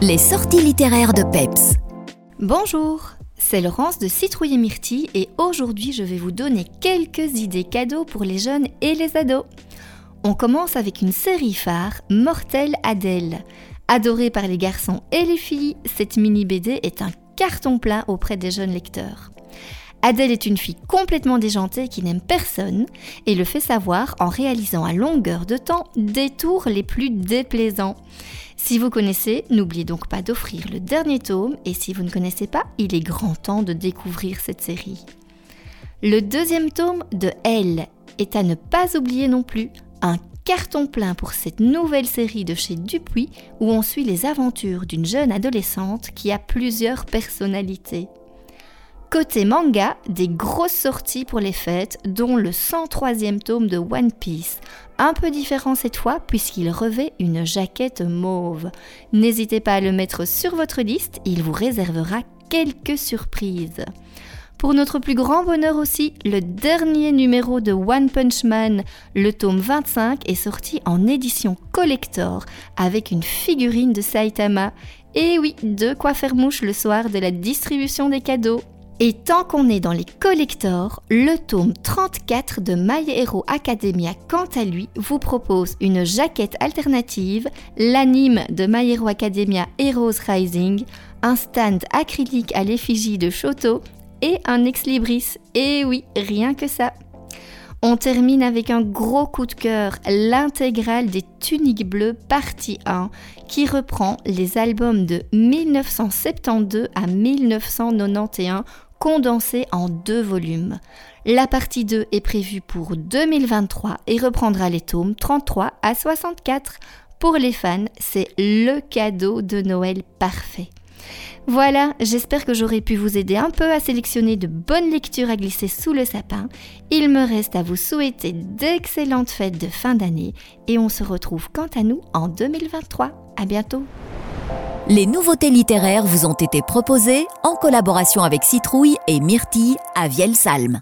Les sorties littéraires de Peps. Bonjour, c'est Laurence de Citrouille et Myrtille et aujourd'hui je vais vous donner quelques idées cadeaux pour les jeunes et les ados. On commence avec une série phare, Mortel Adèle. Adorée par les garçons et les filles, cette mini BD est un carton plein auprès des jeunes lecteurs. Adèle est une fille complètement déjantée qui n'aime personne et le fait savoir en réalisant à longueur de temps des tours les plus déplaisants. Si vous connaissez, n'oubliez donc pas d'offrir le dernier tome et si vous ne connaissez pas, il est grand temps de découvrir cette série. Le deuxième tome de Elle est à ne pas oublier non plus, un carton plein pour cette nouvelle série de chez Dupuis où on suit les aventures d'une jeune adolescente qui a plusieurs personnalités. Côté manga, des grosses sorties pour les fêtes, dont le 103e tome de One Piece, un peu différent cette fois puisqu'il revêt une jaquette mauve. N'hésitez pas à le mettre sur votre liste, il vous réservera quelques surprises. Pour notre plus grand bonheur aussi, le dernier numéro de One Punch Man, le tome 25, est sorti en édition collector avec une figurine de Saitama. Et oui, de quoi faire mouche le soir de la distribution des cadeaux. Et tant qu'on est dans les collectors, le tome 34 de My Hero Academia, quant à lui, vous propose une jaquette alternative, l'anime de My Hero Academia Heroes Rising, un stand acrylique à l'effigie de Shoto et un ex-libris. Et oui, rien que ça. On termine avec un gros coup de cœur, l'intégrale des Tuniques Bleues partie 1, qui reprend les albums de 1972 à 1991 condensé en deux volumes. La partie 2 est prévue pour 2023 et reprendra les tomes 33 à 64. Pour les fans, c'est le cadeau de Noël parfait. Voilà, j'espère que j'aurai pu vous aider un peu à sélectionner de bonnes lectures à glisser sous le sapin. Il me reste à vous souhaiter d'excellentes fêtes de fin d'année et on se retrouve quant à nous en 2023. À bientôt! Les nouveautés littéraires vous ont été proposées en collaboration avec Citrouille et Myrtille à Vielsalm.